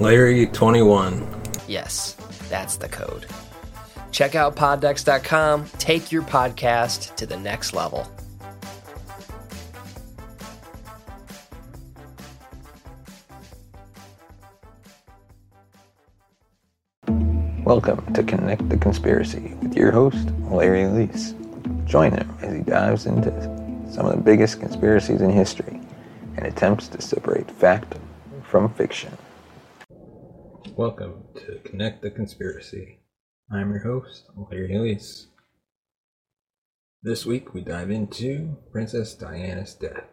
Larry21. Yes, that's the code. Check out poddecks.com. Take your podcast to the next level. Welcome to Connect the Conspiracy with your host, Larry Elise. Join him as he dives into some of the biggest conspiracies in history and attempts to separate fact from fiction. Welcome to Connect the Conspiracy. I'm your host, Larry Elise. This week we dive into Princess Diana's death.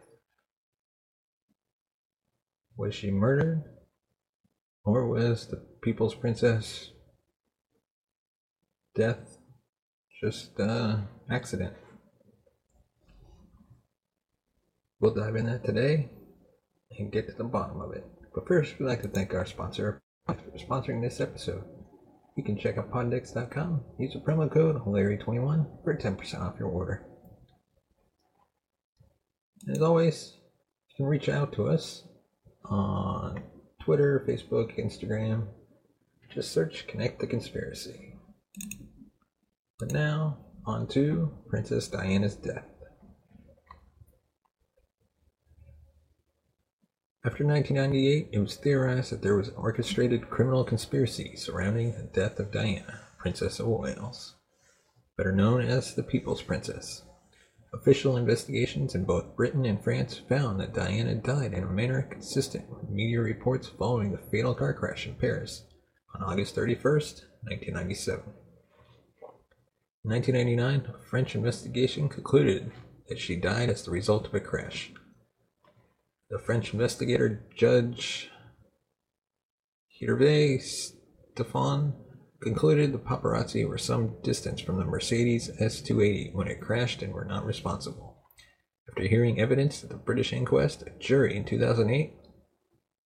Was she murdered? Or was the People's Princess death just uh accident? We'll dive in that today and get to the bottom of it. But first, we'd like to thank our sponsor for sponsoring this episode. You can check out poddecks.com, use the promo code Larry21 for 10% off your order. As always, you can reach out to us on Twitter, Facebook, Instagram. Just search Connect the Conspiracy. But now, on to Princess Diana's death. After 1998, it was theorized that there was an orchestrated criminal conspiracy surrounding the death of Diana, Princess of Wales, better known as the People's Princess. Official investigations in both Britain and France found that Diana died in a manner consistent with media reports following the fatal car crash in Paris on August 31, 1997. In 1999, a French investigation concluded that she died as the result of a crash. The French investigator Judge Hervé Stephan concluded the paparazzi were some distance from the Mercedes S280 when it crashed and were not responsible. After hearing evidence at the British inquest, a jury in 2008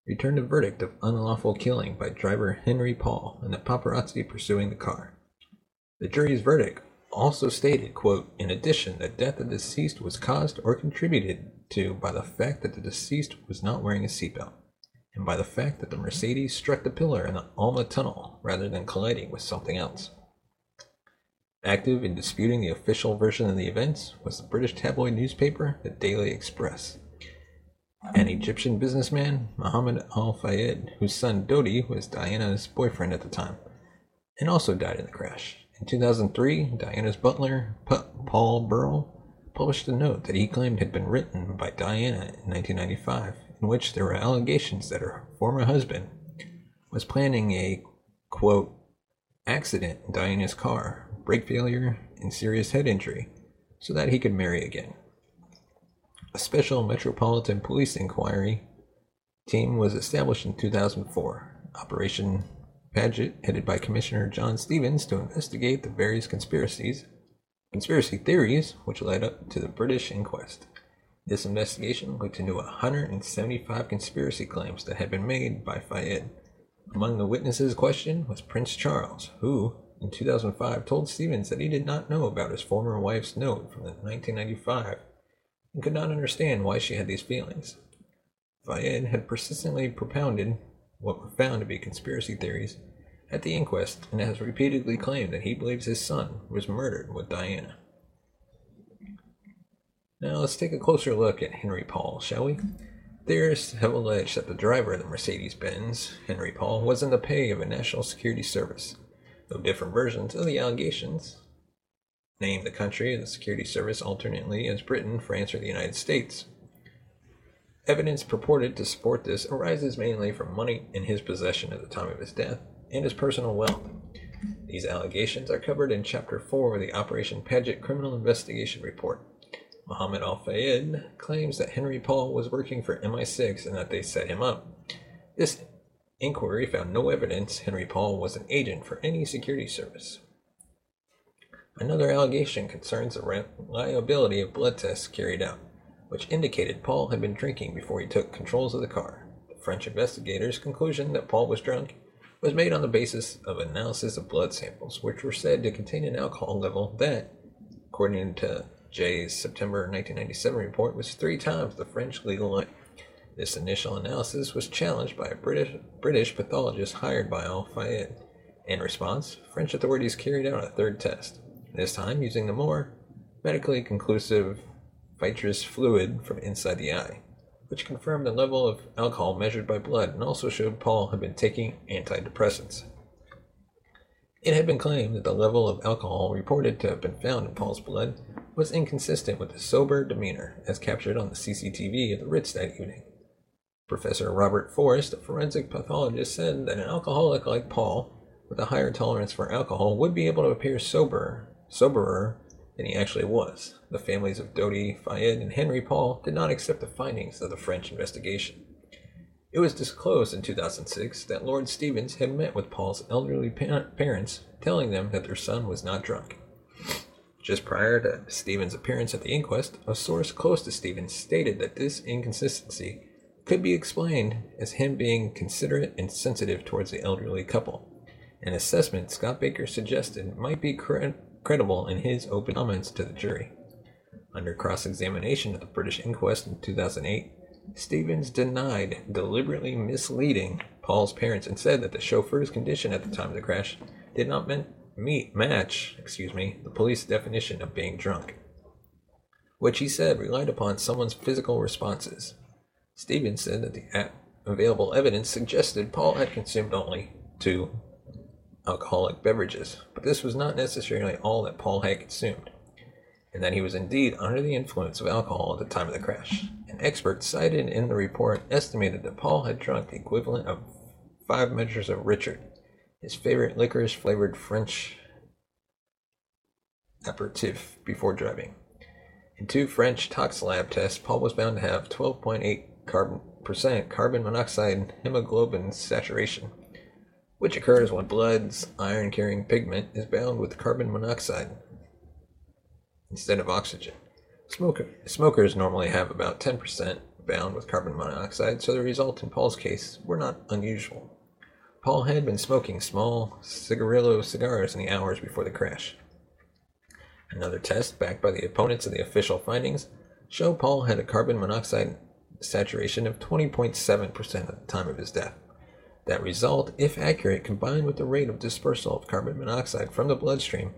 returned a verdict of unlawful killing by driver Henry Paul and the paparazzi pursuing the car. The jury's verdict also stated, quote, in addition, the death of the deceased was caused or contributed to by the fact that the deceased was not wearing a seatbelt, and by the fact that the Mercedes struck the pillar in the Alma Tunnel rather than colliding with something else. Active in disputing the official version of the events was the British tabloid newspaper, the Daily Express. An Egyptian businessman, Mohammed Al Fayed, whose son Dodi was Diana's boyfriend at the time, and also died in the crash. In 2003, Diana's butler, Paul Burrell, published a note that he claimed had been written by Diana in 1995, in which there were allegations that her former husband was planning a, quote, accident in Diana's car, brake failure, and serious head injury, so that he could marry again. A special Metropolitan Police inquiry team was established in 2004. Operation Paget, headed by Commissioner John Stevens, to investigate the various conspiracies, conspiracy theories which led up to the British inquest. This investigation looked into 175 conspiracy claims that had been made by Fayed, Among the witnesses questioned was Prince Charles, who, in 2005, told Stevens that he did not know about his former wife's note from 1995 and could not understand why she had these feelings. Fayed had persistently propounded what were found to be conspiracy theories at the inquest and has repeatedly claimed that he believes his son was murdered with Diana. Now let's take a closer look at Henry Paul, shall we? Theorists have alleged that the driver of the Mercedes Benz, Henry Paul, was in the pay of a national security service, though different versions of the allegations name the country of the security service alternately as Britain, France, or the United States. Evidence purported to support this arises mainly from money in his possession at the time of his death and his personal wealth. These allegations are covered in Chapter 4 of the Operation Paget Criminal Investigation Report. Mohammed Al Fayed claims that Henry Paul was working for MI6 and that they set him up. This inquiry found no evidence Henry Paul was an agent for any security service. Another allegation concerns the reliability of blood tests carried out, which indicated Paul had been drinking before he took controls of the car. The French investigators' conclusion that Paul was drunk was made on the basis of analysis of blood samples, which were said to contain an alcohol level that, according to Jay's September 1997 report, was three times the French legal limit. This initial analysis was challenged by a British, British pathologist hired by Al Fayed. In response, French authorities carried out a third test, this time using the more medically conclusive vitreous fluid from inside the eye which confirmed the level of alcohol measured by blood and also showed Paul had been taking antidepressants. It had been claimed that the level of alcohol reported to have been found in Paul's blood was inconsistent with his sober demeanor as captured on the CCTV at the Ritz that evening. Professor Robert Forrest, a forensic pathologist, said that an alcoholic like Paul, with a higher tolerance for alcohol, would be able to appear sober, soberer than he actually was. The families of Dodi Fayed and Henry Paul did not accept the findings of the French investigation. It was disclosed in 2006 that Lord Stevens had met with Paul's elderly parents, telling them that their son was not drunk. Just prior to Stevens' appearance at the inquest, a source close to Stevens stated that this inconsistency could be explained as him being considerate and sensitive towards the elderly couple, an assessment Scott Baker suggested might be correct credible in his open comments to the jury. Under cross examination at the British inquest in 2008, Stevens denied deliberately misleading Paul's parents and said that the chauffeur's condition at the time of the crash did not meet match, excuse me, the police definition of being drunk, which he said relied upon someone's physical responses. Stevens said that the available evidence suggested Paul had consumed only two alcoholic beverages, but this was not necessarily all that Paul had consumed, and that he was indeed under the influence of alcohol at the time of the crash. An expert cited in the report estimated that Paul had drunk the equivalent of five measures of Ricard, his favorite licorice flavored French aperitif, before driving. In two French tox lab tests, Paul was found to have 12.8 carbon, percent carbon monoxide hemoglobin saturation which occurs when blood's iron carrying pigment is bound with carbon monoxide instead of oxygen. Smoker, smokers normally have about 10% bound with carbon monoxide, so the result in Paul's case were not unusual. Paul had been smoking small cigarillo cigars in the hours before the crash. Another test, backed by the opponents of the official findings, showed Paul had a carbon monoxide saturation of 20.7% at the time of his death. That result, if accurate, combined with the rate of dispersal of carbon monoxide from the bloodstream,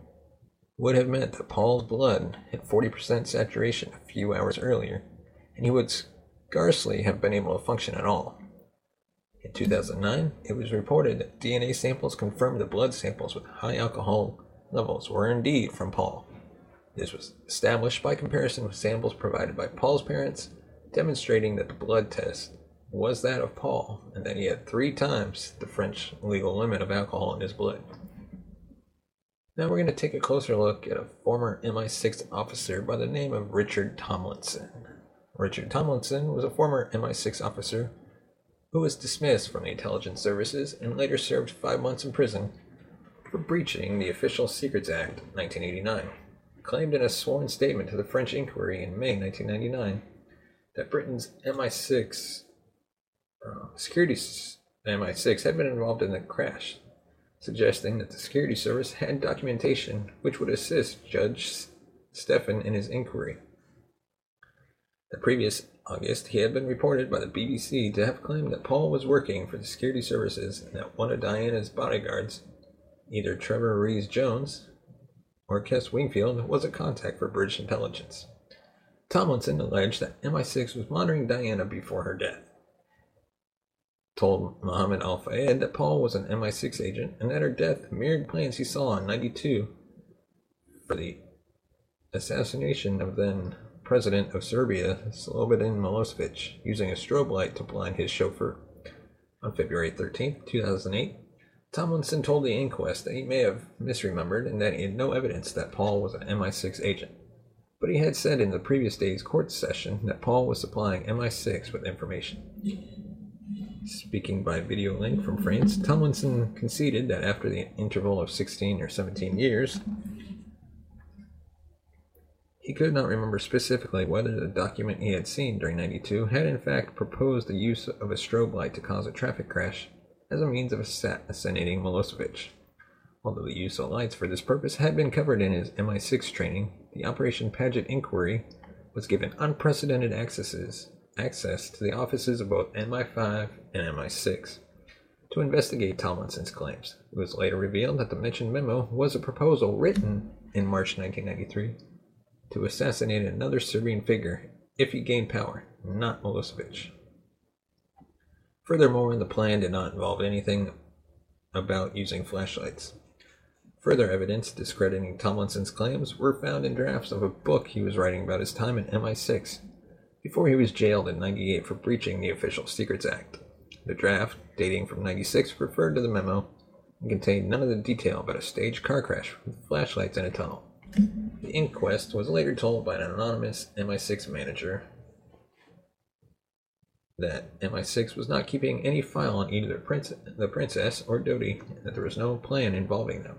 would have meant that Paul's blood hit 40% saturation a few hours earlier, and he would scarcely have been able to function at all. In 2009, it was reported that DNA samples confirmed the blood samples with high alcohol levels were indeed from Paul. This was established by comparison with samples provided by Paul's parents, demonstrating that the blood test was that of Paul, and that he had three times the French legal limit of alcohol in his blood. Now we're going to take a closer look at a former MI6 officer by the name of Richard Tomlinson. Richard Tomlinson was a former MI6 officer who was dismissed from the intelligence services and later served five months in prison for breaching the Official Secrets Act 1989. Claimed in a sworn statement to the French inquiry in May 1999 that Britain's MI6 uh, Um, security MI6 had been involved in the crash, suggesting that the security service had documentation which would assist Judge Stephan in his inquiry. The previous August, he had been reported by the BBC to have claimed that Paul was working for the security services and that one of Diana's bodyguards, either Trevor Rees Jones or Kez Wingfield, was a contact for British intelligence. Tomlinson alleged that MI6 was monitoring Diana before her death told Muhammad Al Fayed that Paul was an MI6 agent and that her death mirrored plans he saw in 92 for the assassination of then President of Serbia, Slobodan Milosevic, using a strobe light to blind his chauffeur. On February 13, 2008, Tomlinson told the inquest that he may have misremembered and that he had no evidence that Paul was an MI6 agent. But he had said in the previous day's court session that Paul was supplying MI6 with information. Speaking by video link from France, Tomlinson conceded that after the interval of 16 or 17 years, he could not remember specifically whether the document he had seen during 92 had in fact proposed the use of a strobe light to cause a traffic crash as a means of assassinating Milosevic. Although the use of lights for this purpose had been covered in his MI6 training, the Operation Paget inquiry was given unprecedented accesses access to the offices of both MI5 and MI6 to investigate Tomlinson's claims. It was later revealed that the mentioned memo was a proposal written in March 1993 to assassinate another Serbian figure if he gained power, not Milosevic. Furthermore, the plan did not involve anything about using flashlights. Further evidence discrediting Tomlinson's claims were found in drafts of a book he was writing about his time in MI6 before he was jailed in 98 for breaching the Official Secrets Act. The draft, dating from 96, referred to the memo and contained none of the detail about a staged car crash with flashlights in a tunnel. The inquest was later told by an anonymous MI6 manager that MI6 was not keeping any file on either prince, the princess or Dodi, and that there was no plan involving them.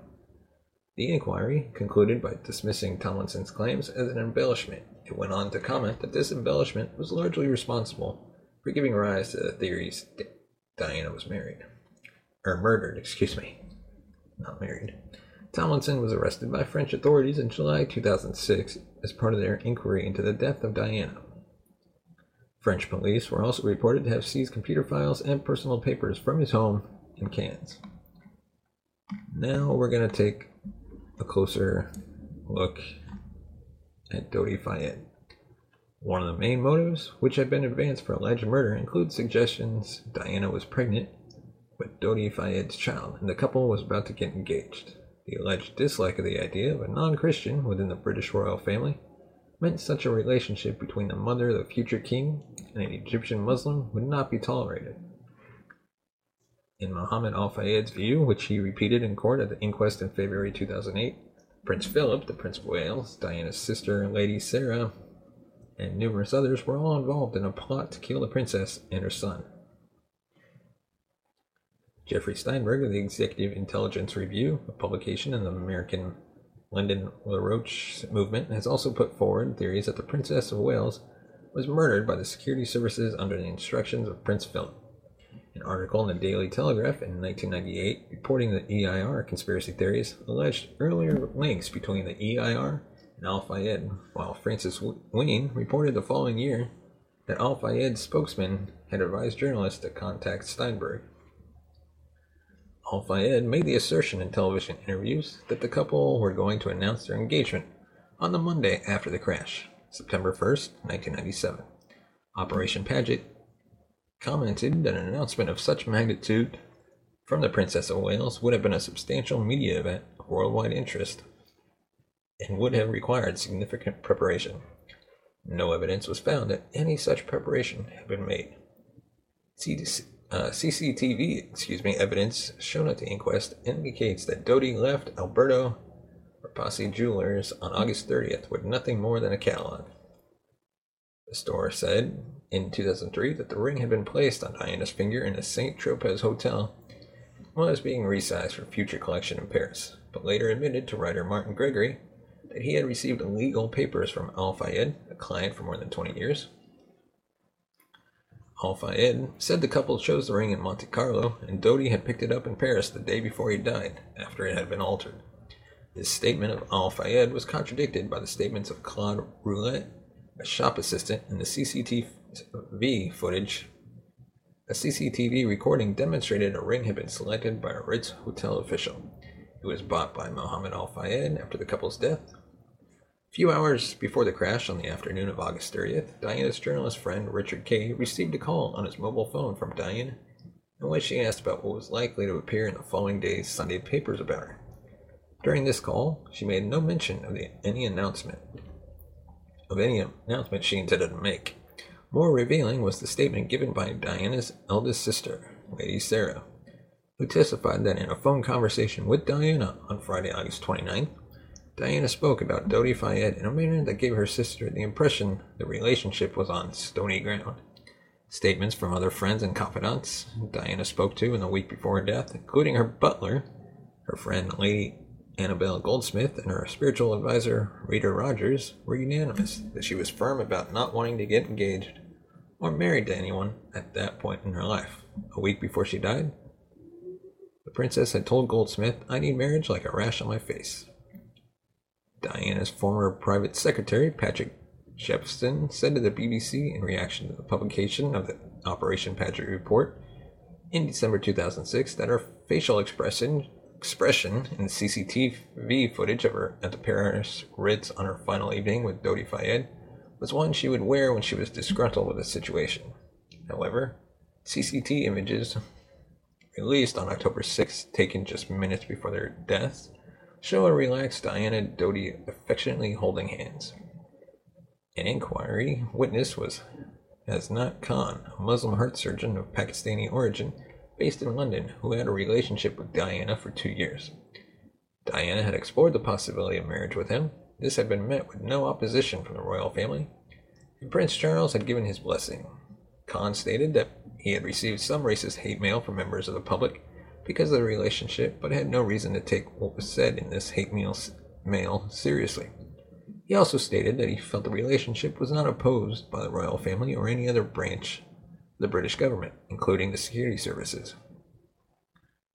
The inquiry concluded by dismissing Tomlinson's claims as an embellishment. It went on to comment that this embellishment was largely responsible for giving rise to the theories that Diana was married. Or murdered, excuse me. Not married. Tomlinson was arrested by French authorities in July 2006 as part of their inquiry into the death of Diana. French police were also reported to have seized computer files and personal papers from his home in Cannes. Now we're going to take a closer look at Dodi Fayed. One of the main motives which had been advanced for alleged murder includes suggestions Diana was pregnant with Dodi Fayed's child and the couple was about to get engaged. The alleged dislike of the idea of a non Christian within the British royal family meant such a relationship between the mother of the future king and an Egyptian Muslim would not be tolerated. In Mohammed Al Fayed's view, which he repeated in court at the inquest in February 2008, Prince Philip, the Prince of Wales, Diana's sister, Lady Sarah, and numerous others were all involved in a plot to kill the princess and her son. Jeffrey Steinberg of the Executive Intelligence Review, a publication in the American Lyndon LaRouche movement, has also put forward theories that the Princess of Wales was murdered by the security services under the instructions of Prince Philip. An article in the Daily Telegraph in 1998 reporting the EIR conspiracy theories alleged earlier links between the EIR and Al Fayed, while Francis Wheen reported the following year that Al Fayed's spokesman had advised journalists to contact Steinberg. Al Fayed made the assertion in television interviews that the couple were going to announce their engagement on the Monday after the crash, September 1st, 1997. Operation Paget commented that an announcement of such magnitude from the Princess of Wales would have been a substantial media event of worldwide interest and would have required significant preparation. No evidence was found that any such preparation had been made. CDC, uh, CCTV, excuse me, evidence shown at the inquest indicates that Dodi left Alberto Repossi Jewelers on August 30th with nothing more than a catalog. The store said in 2003 that the ring had been placed on Diana's finger in a St. Tropez hotel was being resized for future collection in Paris, but later admitted to writer Martin Gregory that he had received legal papers from Al Fayed, a client for more than 20 years. Al Fayed said the couple chose the ring in Monte Carlo and Dodi had picked it up in Paris the day before he died, after it had been altered. This statement of Al Fayed was contradicted by the statements of Claude Roulet, a shop assistant, and the CCTV footage. A CCTV recording demonstrated a ring had been selected by a Ritz hotel official. It was bought by Mohammed Al Fayed after the couple's death A few hours before the crash on the afternoon of August 30th, Diana's journalist friend Richard Kay received a call on his mobile phone from Diana in which she asked about what was likely to appear in the following day's Sunday papers about her. During this call, she made no mention of the, any announcement of any announcement she intended to make. More revealing was the statement given by Diana's eldest sister, Lady Sarah, who testified that in a phone conversation with Diana on Friday, August 29th, Diana spoke about Dodi Fayed in a manner that gave her sister the impression the relationship was on stony ground. Statements from other friends and confidants Diana spoke to in the week before her death, including her butler, her friend Lady Annabelle Goldsmith, and her spiritual advisor Rita Rogers, were unanimous that she was firm about not wanting to get engaged or married to anyone at that point in her life. A week before she died, the princess had told Goldsmith, I need marriage like a rash on my face. Diana's former private secretary, Patrick Jephson, said to the BBC in reaction to the publication of the Operation Paget report in December 2006 that her facial expression expression in CCTV footage of her at the Paris Ritz on her final evening with Dodi Fayed was one she would wear when she was disgruntled with a situation. However, CCTV images released on October 6, taken just minutes before their deaths, show a relaxed Diana Dodi affectionately holding hands. An inquiry witness was Hasnat Khan, a Muslim heart surgeon of Pakistani origin based in London, who had a relationship with Diana for two years. Diana had explored the possibility of marriage with him. This had been met with no opposition from the royal family, and Prince Charles had given his blessing. Khan stated that he had received some racist hate mail from members of the public because of the relationship, but had no reason to take what was said in this hate mail seriously. He also stated that he felt the relationship was not opposed by the royal family or any other branch of the British government, including the security services.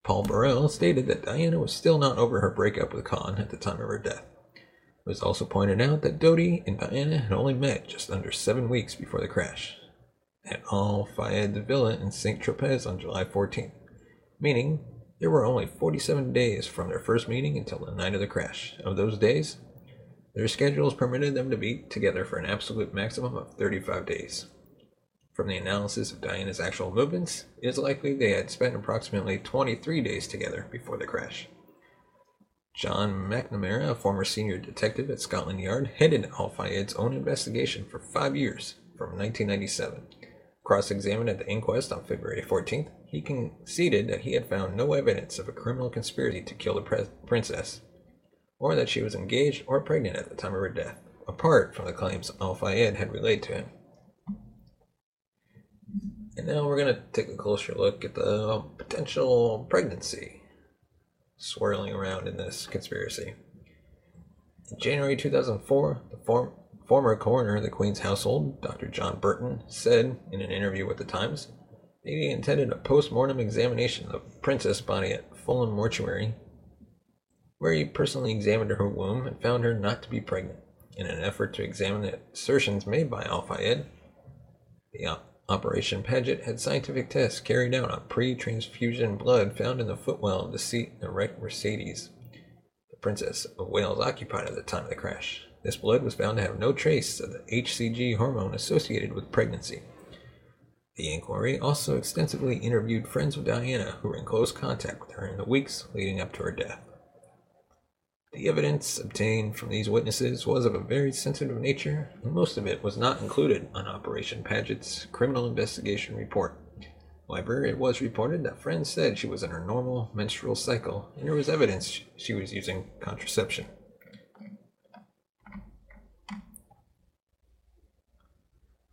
Paul Burrell stated that Diana was still not over her breakup with Khan at the time of her death. It was also pointed out that Dodi and Diana had only met just under seven weeks before the crash at Al Fayed Villa in St. Tropez on July 14th meaning there were only 47 days from their first meeting until the night of the crash. Of those days, their schedules permitted them to be together for an absolute maximum of 35 days. From the analysis of Diana's actual movements, it is likely they had spent approximately 23 days together before the crash. John McNamara, a former senior detective at Scotland Yard, headed Al Fayed's own investigation for five years, from 1997. Cross examined at the inquest on February 14th, he conceded that he had found no evidence of a criminal conspiracy to kill the pre- princess, or that she was engaged or pregnant at the time of her death, apart from the claims Al Fayed had relayed to him. And now we're going to take a closer look at the potential pregnancy swirling around in this conspiracy. In January 2004, the form, former coroner of the Queen's household, Dr. John Burton, said in an interview with the Times that he intended a post-mortem examination of princess body at Fulham Mortuary, where he personally examined her womb and found her not to be pregnant. In an effort to examine the assertions made by Al Fayed, the Operation Paget had scientific tests carried out on pre-transfusion blood found in the footwell of the seat in a wrecked Mercedes the Princess of Wales occupied at the time of the crash. This blood was found to have no trace of the HCG hormone associated with pregnancy. The inquiry also extensively interviewed friends of Diana who were in close contact with her in the weeks leading up to her death. The evidence obtained from these witnesses was of a very sensitive nature, and most of it was not included on Operation Paget's criminal investigation report. However, it was reported that friends said she was in her normal menstrual cycle, and there was evidence she was using contraception.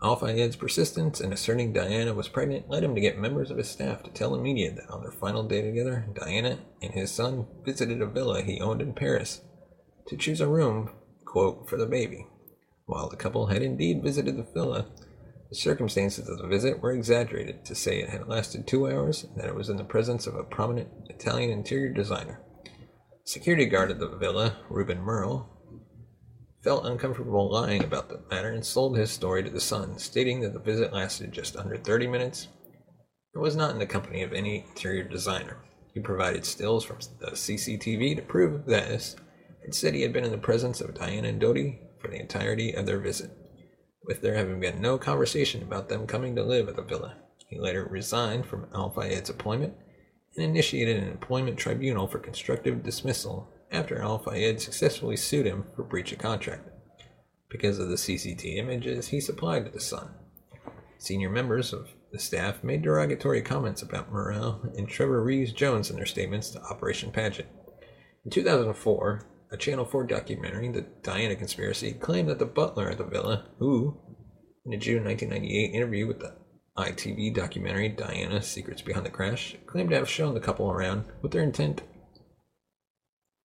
Al Fayed's persistence in asserting Diana was pregnant led him to get members of his staff to tell the media that on their final day together, Diana and his son visited a villa he owned in Paris to choose a room, quote, for the baby. While the couple had indeed visited the villa, The circumstances of the visit were exaggerated to say it had lasted two hours and that it was in the presence of a prominent Italian interior designer. Security guard at the villa, Reuben Murrell, felt uncomfortable lying about the matter and sold his story to the Sun, stating that the visit lasted just under 30 minutes and was not in the company of any interior designer. He provided stills from the CCTV to prove this and said he had been in the presence of Diana and Dodi for the entirety of their visit, with there having been no conversation about them coming to live at the villa. He later resigned from Al Fayed's appointment and initiated an employment tribunal for constructive dismissal after Al Fayed successfully sued him for breach of contract because of the CCT images he supplied to the Sun. Senior members of the staff made derogatory comments about Murrell and Trevor Reeves Jones in their statements to Operation Paget. In 2004, a Channel 4 documentary, The Diana Conspiracy, claimed that the butler at the villa, who, in a June 1998 interview with the ITV documentary Diana Secrets Behind the Crash, claimed to have shown the couple around with their intent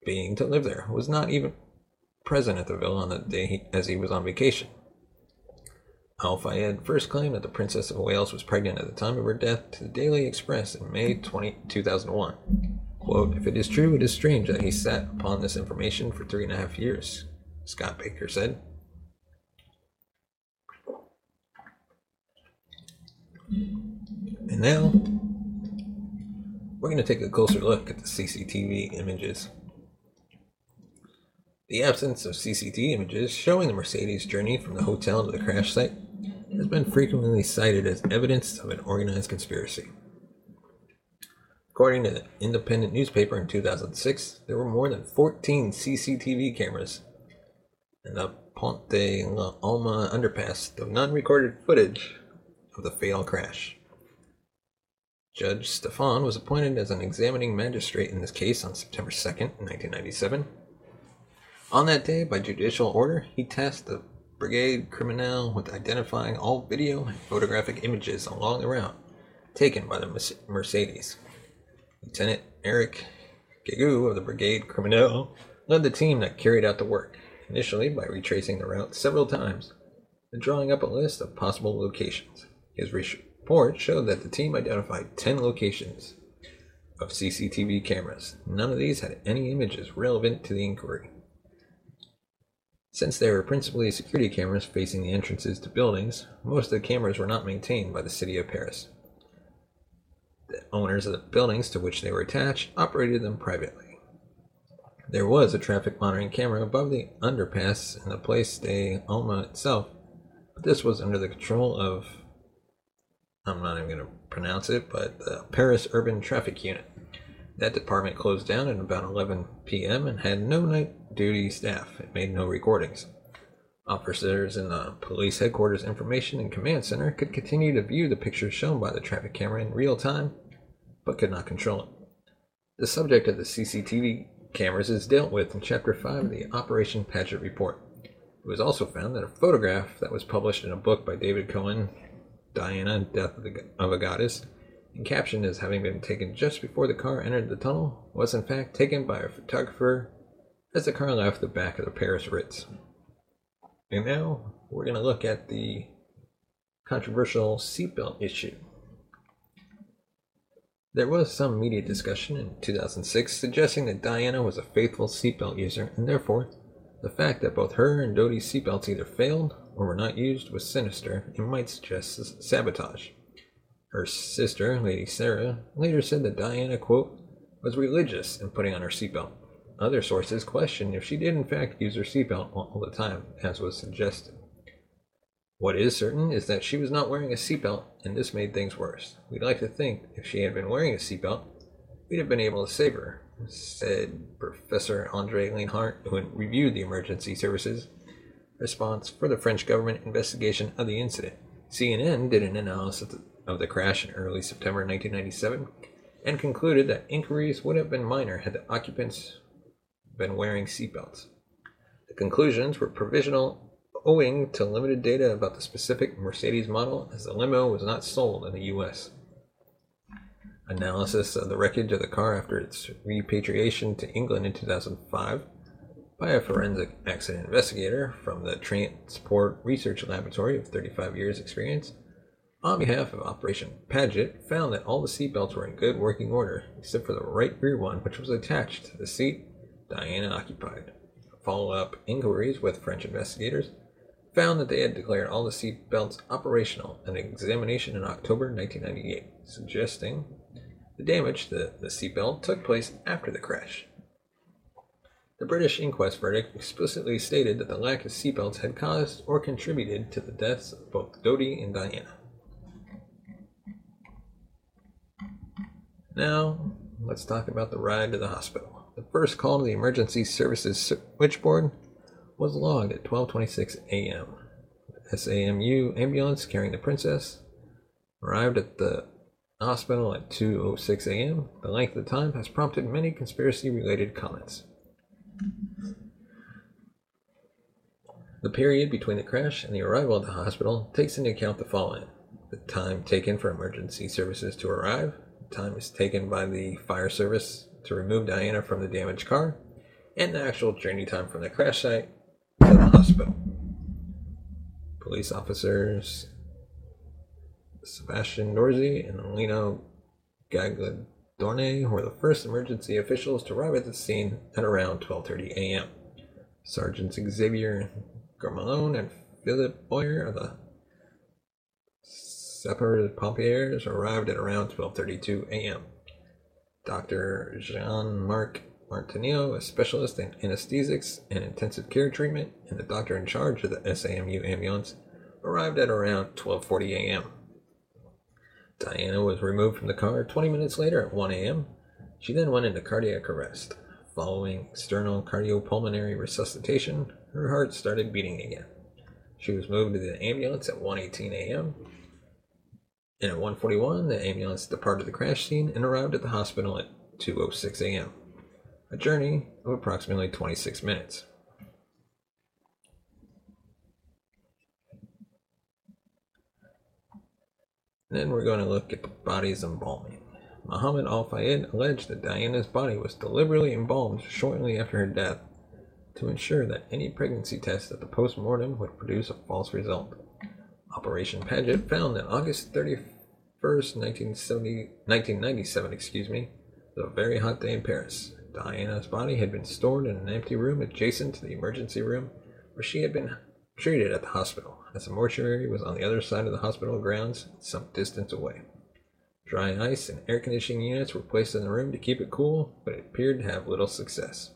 being to live there, was not even present at the villa on the day he, as he was on vacation. Al Fayed first claimed that the Princess of Wales was pregnant at the time of her death to the Daily Express in May 20, 2001. Quote, If it is true, it is strange that he sat upon this information for three and a half years, Scott Baker said. And now, we're going to take a closer look at the CCTV images. The absence of CCTV images showing the Mercedes journey from the hotel to the crash site has been frequently cited as evidence of an organized conspiracy. According to the independent newspaper in 2006, there were more than 14 CCTV cameras in the Ponte La Alma underpass, though none recorded footage of the fatal crash. Judge Stephan was appointed as an examining magistrate in this case on September 2nd, 1997. On that day, by judicial order, he tasked the Brigade Criminal with identifying all video and photographic images along the route taken by the Mercedes. Lieutenant Eric Gigou of the Brigade Criminal led the team that carried out the work, initially by retracing the route several times and drawing up a list of possible locations. His report showed that the team identified 10 locations of CCTV cameras. None of these had any images relevant to the inquiry. Since they were principally security cameras facing the entrances to buildings, most of the cameras were not maintained by the city of Paris. The owners of the buildings to which they were attached operated them privately. There was a traffic monitoring camera above the underpass in the Place de Alma itself, but this was under the control of I'm not even going to pronounce it, but the Paris Urban Traffic Unit. That department closed down at about 11 p.m. and had no night duty staff. It made no recordings. Officers in the police headquarters information and command center could continue to view the pictures shown by the traffic camera in real time, but could not control it. The subject of the CCTV cameras is dealt with in Chapter 5 of the Operation Paget report. It was also found that a photograph that was published in a book by David Cohen, Diana, Death of, the, of a Goddess, and captioned as having been taken just before the car entered the tunnel, was in fact taken by a photographer as the car left the back of the Paris Ritz. And now we're going to look at the controversial seatbelt issue. There was some media discussion in 2006 suggesting that Diana was a faithful seatbelt user, and therefore, the fact that both her and Dodi's seatbelts either failed or were not used was sinister and might suggest sabotage. Her sister, Lady Sarah, later said that Diana, quote, was religious in putting on her seatbelt. Other sources question if she did in fact use her seatbelt all the time, as was suggested. What is certain is that she was not wearing a seatbelt, and this made things worse. We'd like to think if she had been wearing a seatbelt, we'd have been able to save her, said Professor Andre Lienhart, who reviewed the emergency services response for the French government investigation of the incident. CNN did an analysis of the crash in early September 1997 and concluded that inquiries would have been minor had the occupants been wearing seatbelts. The conclusions were provisional owing to limited data about the specific Mercedes model as the limo was not sold in the US. Analysis of the wreckage of the car after its repatriation to England in 2005 by a forensic accident investigator from the Transport Research Laboratory of 35 years' experience, on behalf of Operation Paget, found that all the seatbelts were in good working order, except for the right rear one, which was attached to the seat Diana occupied. Follow up inquiries with French investigators found that they had declared all the seatbelts operational at an examination in October 1998, suggesting the damage to the seatbelt took place after the crash. The British inquest verdict explicitly stated that the lack of seatbelts had caused or contributed to the deaths of both Dodi and Diana. Now, let's talk about the ride to the hospital. The first call to the emergency services switchboard was logged at 12:26 a.m. The SAMU ambulance carrying the princess arrived at the hospital at 2:06 a.m. The length of time has prompted many conspiracy-related comments. The period between the crash and the arrival at the hospital takes into account the following the time taken for emergency services to arrive, the time is taken by the fire service to remove Diana from the damaged car, and the actual journey time from the crash site to the hospital. Police officers Sebastian Dorzee and Lino Gagliardone were the first emergency officials to arrive at the scene at around 12:30 a.m. Sergeants Xavier Gourmelon and Philip Boyer of the Sapeurs Pompiers arrived at around 12:32 a.m. Dr. Jean-Marc Martino, a specialist in anesthesics and intensive care treatment, and the doctor in charge of the SAMU ambulance, arrived at around 12:40 a.m. Diana was removed from the car 20 minutes later at 1 a.m. She then went into cardiac arrest. Following external cardiopulmonary resuscitation, her heart started beating again. She was moved to the ambulance at 1:18 a.m. And at 1:41, the ambulance departed the crash scene and arrived at the hospital at 2:06 a.m. A journey of approximately 26 minutes. Then we're going to look at the body's embalming. Muhammad Al Fayed alleged that Diana's body was deliberately embalmed shortly after her death to ensure that any pregnancy test at the post mortem would produce a false result. Operation Paget found that August 31st, 1970, 1997, excuse me, was a very hot day in Paris. Diana's body had been stored in an empty room adjacent to the emergency room where she had been treated at the hospital as the mortuary was on the other side of the hospital grounds, some distance away. Dry ice and air conditioning units were placed in the room to keep it cool, but it appeared to have little success.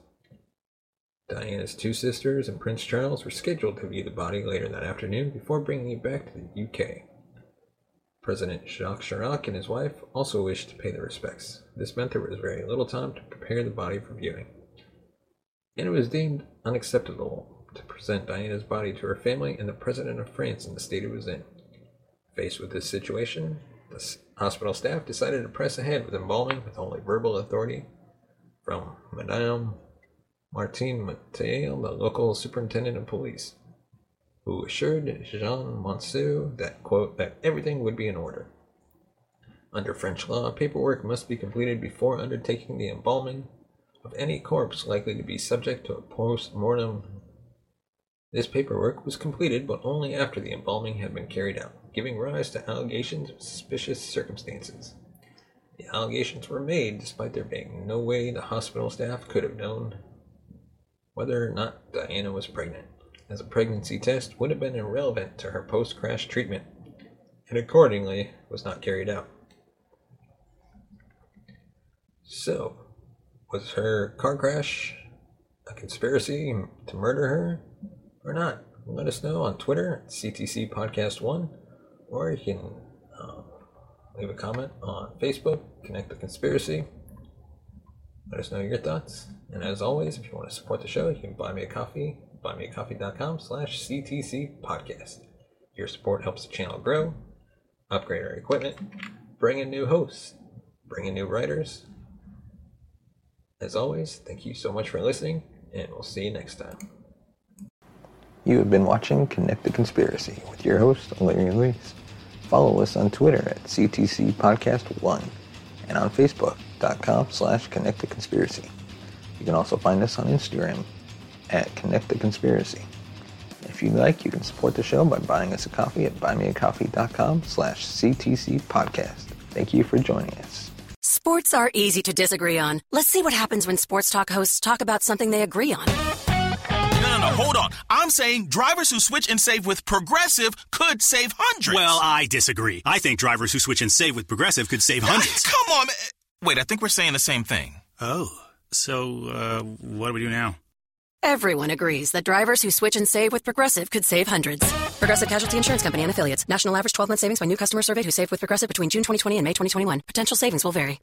Diana's two sisters and Prince Charles were scheduled to view the body later that afternoon before bringing it back to the UK. President Jacques Chirac and his wife also wished to pay their respects. This meant there was very little time to prepare the body for viewing. And it was deemed unacceptable to present Diana's body to her family and the President of France in the state it was in. Faced with this situation, the hospital staff decided to press ahead with embalming with only verbal authority from Madame Martine Mattel, the local superintendent of police, who assured Jean Monceau that, quote, that everything would be in order. Under French law, paperwork must be completed before undertaking the embalming of any corpse likely to be subject to a post mortem this paperwork was completed, but only after the embalming had been carried out, giving rise to allegations of suspicious circumstances. The allegations were made despite there being no way the hospital staff could have known whether or not Diana was pregnant, as a pregnancy test would have been irrelevant to her post crash treatment, and accordingly was not carried out. So, was her car crash a conspiracy to murder her? or not. Let us know on Twitter, CTC Podcast One, or you can um, leave a comment on Facebook, Connect the Conspiracy. Let us know your thoughts. And as always, if you want to support the show, you can buy me a coffee, buymeacoffee.com slash CTC Podcast. Your support helps the channel grow, upgrade our equipment, bring in new hosts, bring in new writers. As always, thank you so much for listening, and we'll see you next time. You have been watching Connect the Conspiracy with your host, Larry Luis. Follow us on Twitter at CTC Podcast One and on Facebook.com slash Connect the Conspiracy. You can also find us on Instagram at Connect the Conspiracy. If you'd like, you can support the show by buying us a coffee at buymeacoffee.com slash CTC podcast. Thank you for joining us. Sports are easy to disagree on. Let's see what happens when sports talk hosts talk about something they agree on. No, no, no, hold on. I'm saying drivers who switch and save with Progressive could save hundreds. Well, I disagree. I think drivers who switch and save with Progressive could save hundreds. Come on. man. Wait, I think we're saying the same thing. Oh, so uh, what do we do now? Everyone agrees that drivers who switch and save with Progressive could save hundreds. Progressive Casualty Insurance Company and affiliates. National average 12 month savings by new customer surveyed who saved with Progressive between June 2020 and May 2021. Potential savings will vary.